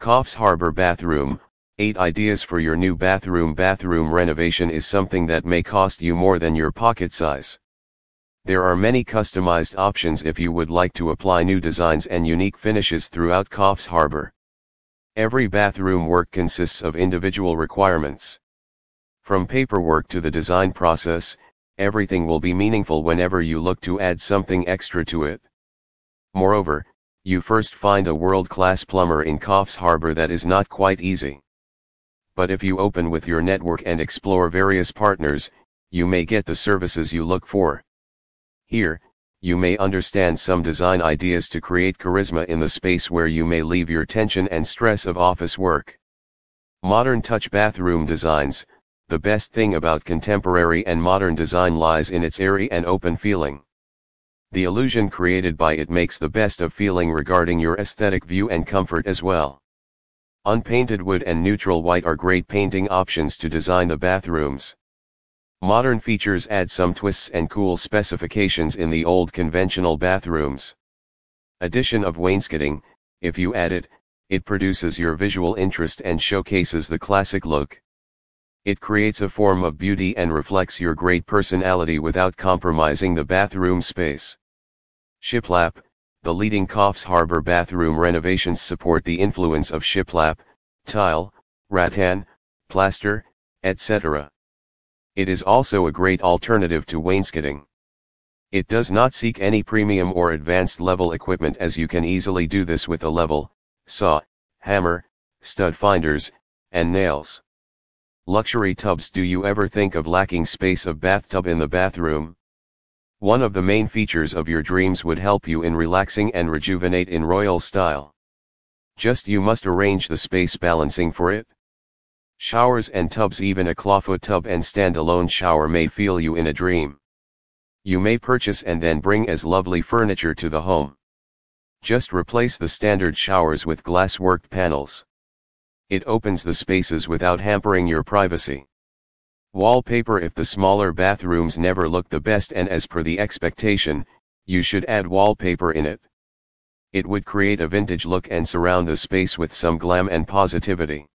Coffs Harbour Bathroom 8 ideas for your new bathroom. Bathroom renovation is something that may cost you more than your pocket size. There are many customized options if you would like to apply new designs and unique finishes throughout Coffs Harbour. Every bathroom work consists of individual requirements. From paperwork to the design process, everything will be meaningful whenever you look to add something extra to it. Moreover, you first find a world-class plumber in Coffs Harbour that is not quite easy. But if you open with your network and explore various partners, you may get the services you look for. Here, you may understand some design ideas to create charisma in the space where you may leave your tension and stress of office work. Modern touch bathroom designs, the best thing about contemporary and modern design lies in its airy and open feeling. The illusion created by it makes the best of feeling regarding your aesthetic view and comfort as well. Unpainted wood and neutral white are great painting options to design the bathrooms. Modern features add some twists and cool specifications in the old conventional bathrooms. Addition of wainscoting, if you add it, it produces your visual interest and showcases the classic look. It creates a form of beauty and reflects your great personality without compromising the bathroom space. Shiplap, the leading Coffs Harbour bathroom renovations support the influence of shiplap, tile, rattan, plaster, etc. It is also a great alternative to wainscoting. It does not seek any premium or advanced level equipment as you can easily do this with a level, saw, hammer, stud finders, and nails. Luxury tubs Do you ever think of lacking space of bathtub in the bathroom? One of the main features of your dreams would help you in relaxing and rejuvenate in royal style. Just you must arrange the space balancing for it. Showers and tubs even a clawfoot tub and stand-alone shower may feel you in a dream. You may purchase and then bring as lovely furniture to the home. Just replace the standard showers with glass-worked panels. It opens the spaces without hampering your privacy. Wallpaper If the smaller bathrooms never look the best and as per the expectation, you should add wallpaper in it. It would create a vintage look and surround the space with some glam and positivity.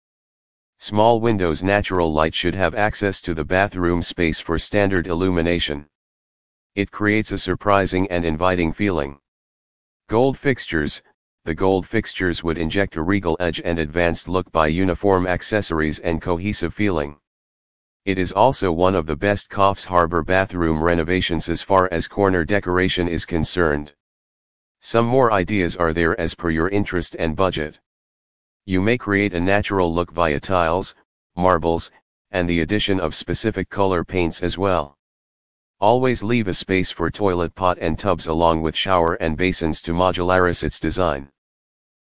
Small windows natural light should have access to the bathroom space for standard illumination. It creates a surprising and inviting feeling. Gold fixtures, the gold fixtures would inject a regal edge and advanced look by uniform accessories and cohesive feeling. It is also one of the best Coffs Harbour bathroom renovations as far as corner decoration is concerned. Some more ideas are there as per your interest and budget. You may create a natural look via tiles, marbles, and the addition of specific color paints as well. Always leave a space for toilet pot and tubs along with shower and basins to modularize its design.